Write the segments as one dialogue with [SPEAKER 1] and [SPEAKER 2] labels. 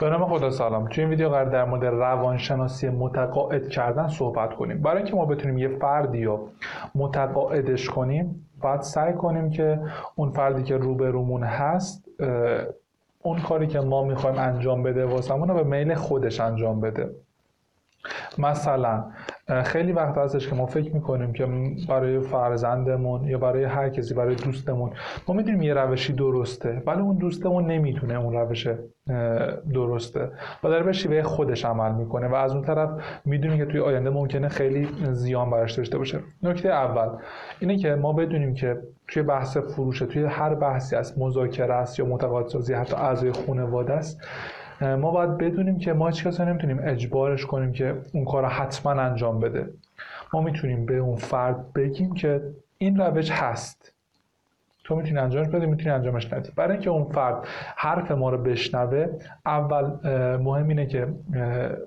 [SPEAKER 1] به نام خدا سلام. توی این ویدیو قرار در مورد روانشناسی متقاعد کردن صحبت کنیم. برای اینکه ما بتونیم یه فردی رو متقاعدش کنیم باید سعی کنیم که اون فردی که روبرومون هست اون کاری که ما می‌خوایم انجام بده واسمون رو به میل خودش انجام بده. مثلا خیلی وقت هستش که ما فکر می‌کنیم که برای فرزندمون یا برای هر کسی برای دوستمون ما می‌دونیم یه روشی درسته ولی اون دوستمون نمی‌تونه اون روش درسته. و داره به شیوه خودش عمل می‌کنه و از اون طرف می‌دونیم که توی آینده ممکنه خیلی زیان براش داشته باشه. نکته اول اینه که ما بدونیم که توی بحث فروشه توی هر بحثی از مذاکره است یا متقاعد حتی اعضای خانواده است ما باید بدونیم که ما هیچ کسی نمی‌تونیم اجبارش کنیم که اون کار حتما انجام بده. ما می‌تونیم به اون فرد بگیم که این روش هست. تو می‌تونی انجامش بدی می‌تونی انجامش ندی. برای اینکه اون فرد حرف ما رو بشنوه اول مهم اینه که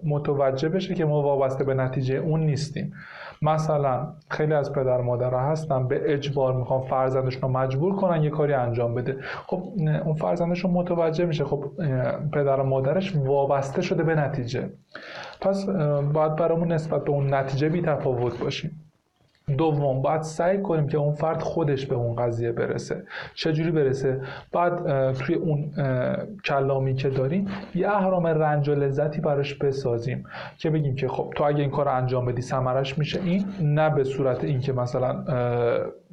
[SPEAKER 1] متوجه بشه که ما وابسته به نتیجه اون نیستیم. مثلا خیلی از پدر مادرها هستن به اجبار می‌خوان فرزندشون رو مجبور کنن یه کاری انجام بده. خب اون فرزندشون متوجه میشه خب پدر و مادرش وابسته شده به نتیجه. پس باید برامون نسبت به اون نتیجه بی تفاوت باشیم. دوم باید سعی کنیم که اون فرد خودش به اون قضیه برسه. چجوری برسه؟ بعد توی اون کلامی که داریم یه اهرام رنج و لذتی براش بسازیم که بگیم که خب تو اگه این کار انجام بدی ثمرش میشه. این نه به صورت اینکه مثلا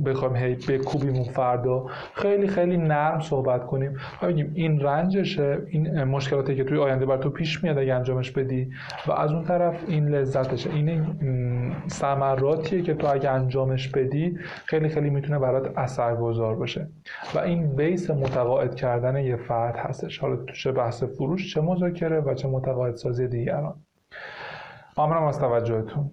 [SPEAKER 1] بخوایم هی بکوبیم اون فردا. خیلی خیلی نرم صحبت کنیم. و بگیم این رنجشه این مشکلاتی که توی آینده بر تو پیش میاد اگه انجامش بدی. و از اون طرف این لذتشه. این ثمراتیه که تو اگه انجامش بدی خیلی خیلی می‌تونه برات اثرگذار باشه. و این بیس متقاعد کردن یه فرد هستش. حالا چه بحث فروش چه مذاکره و چه متقاعد سازی دیگران. ممنونم از توجهتون.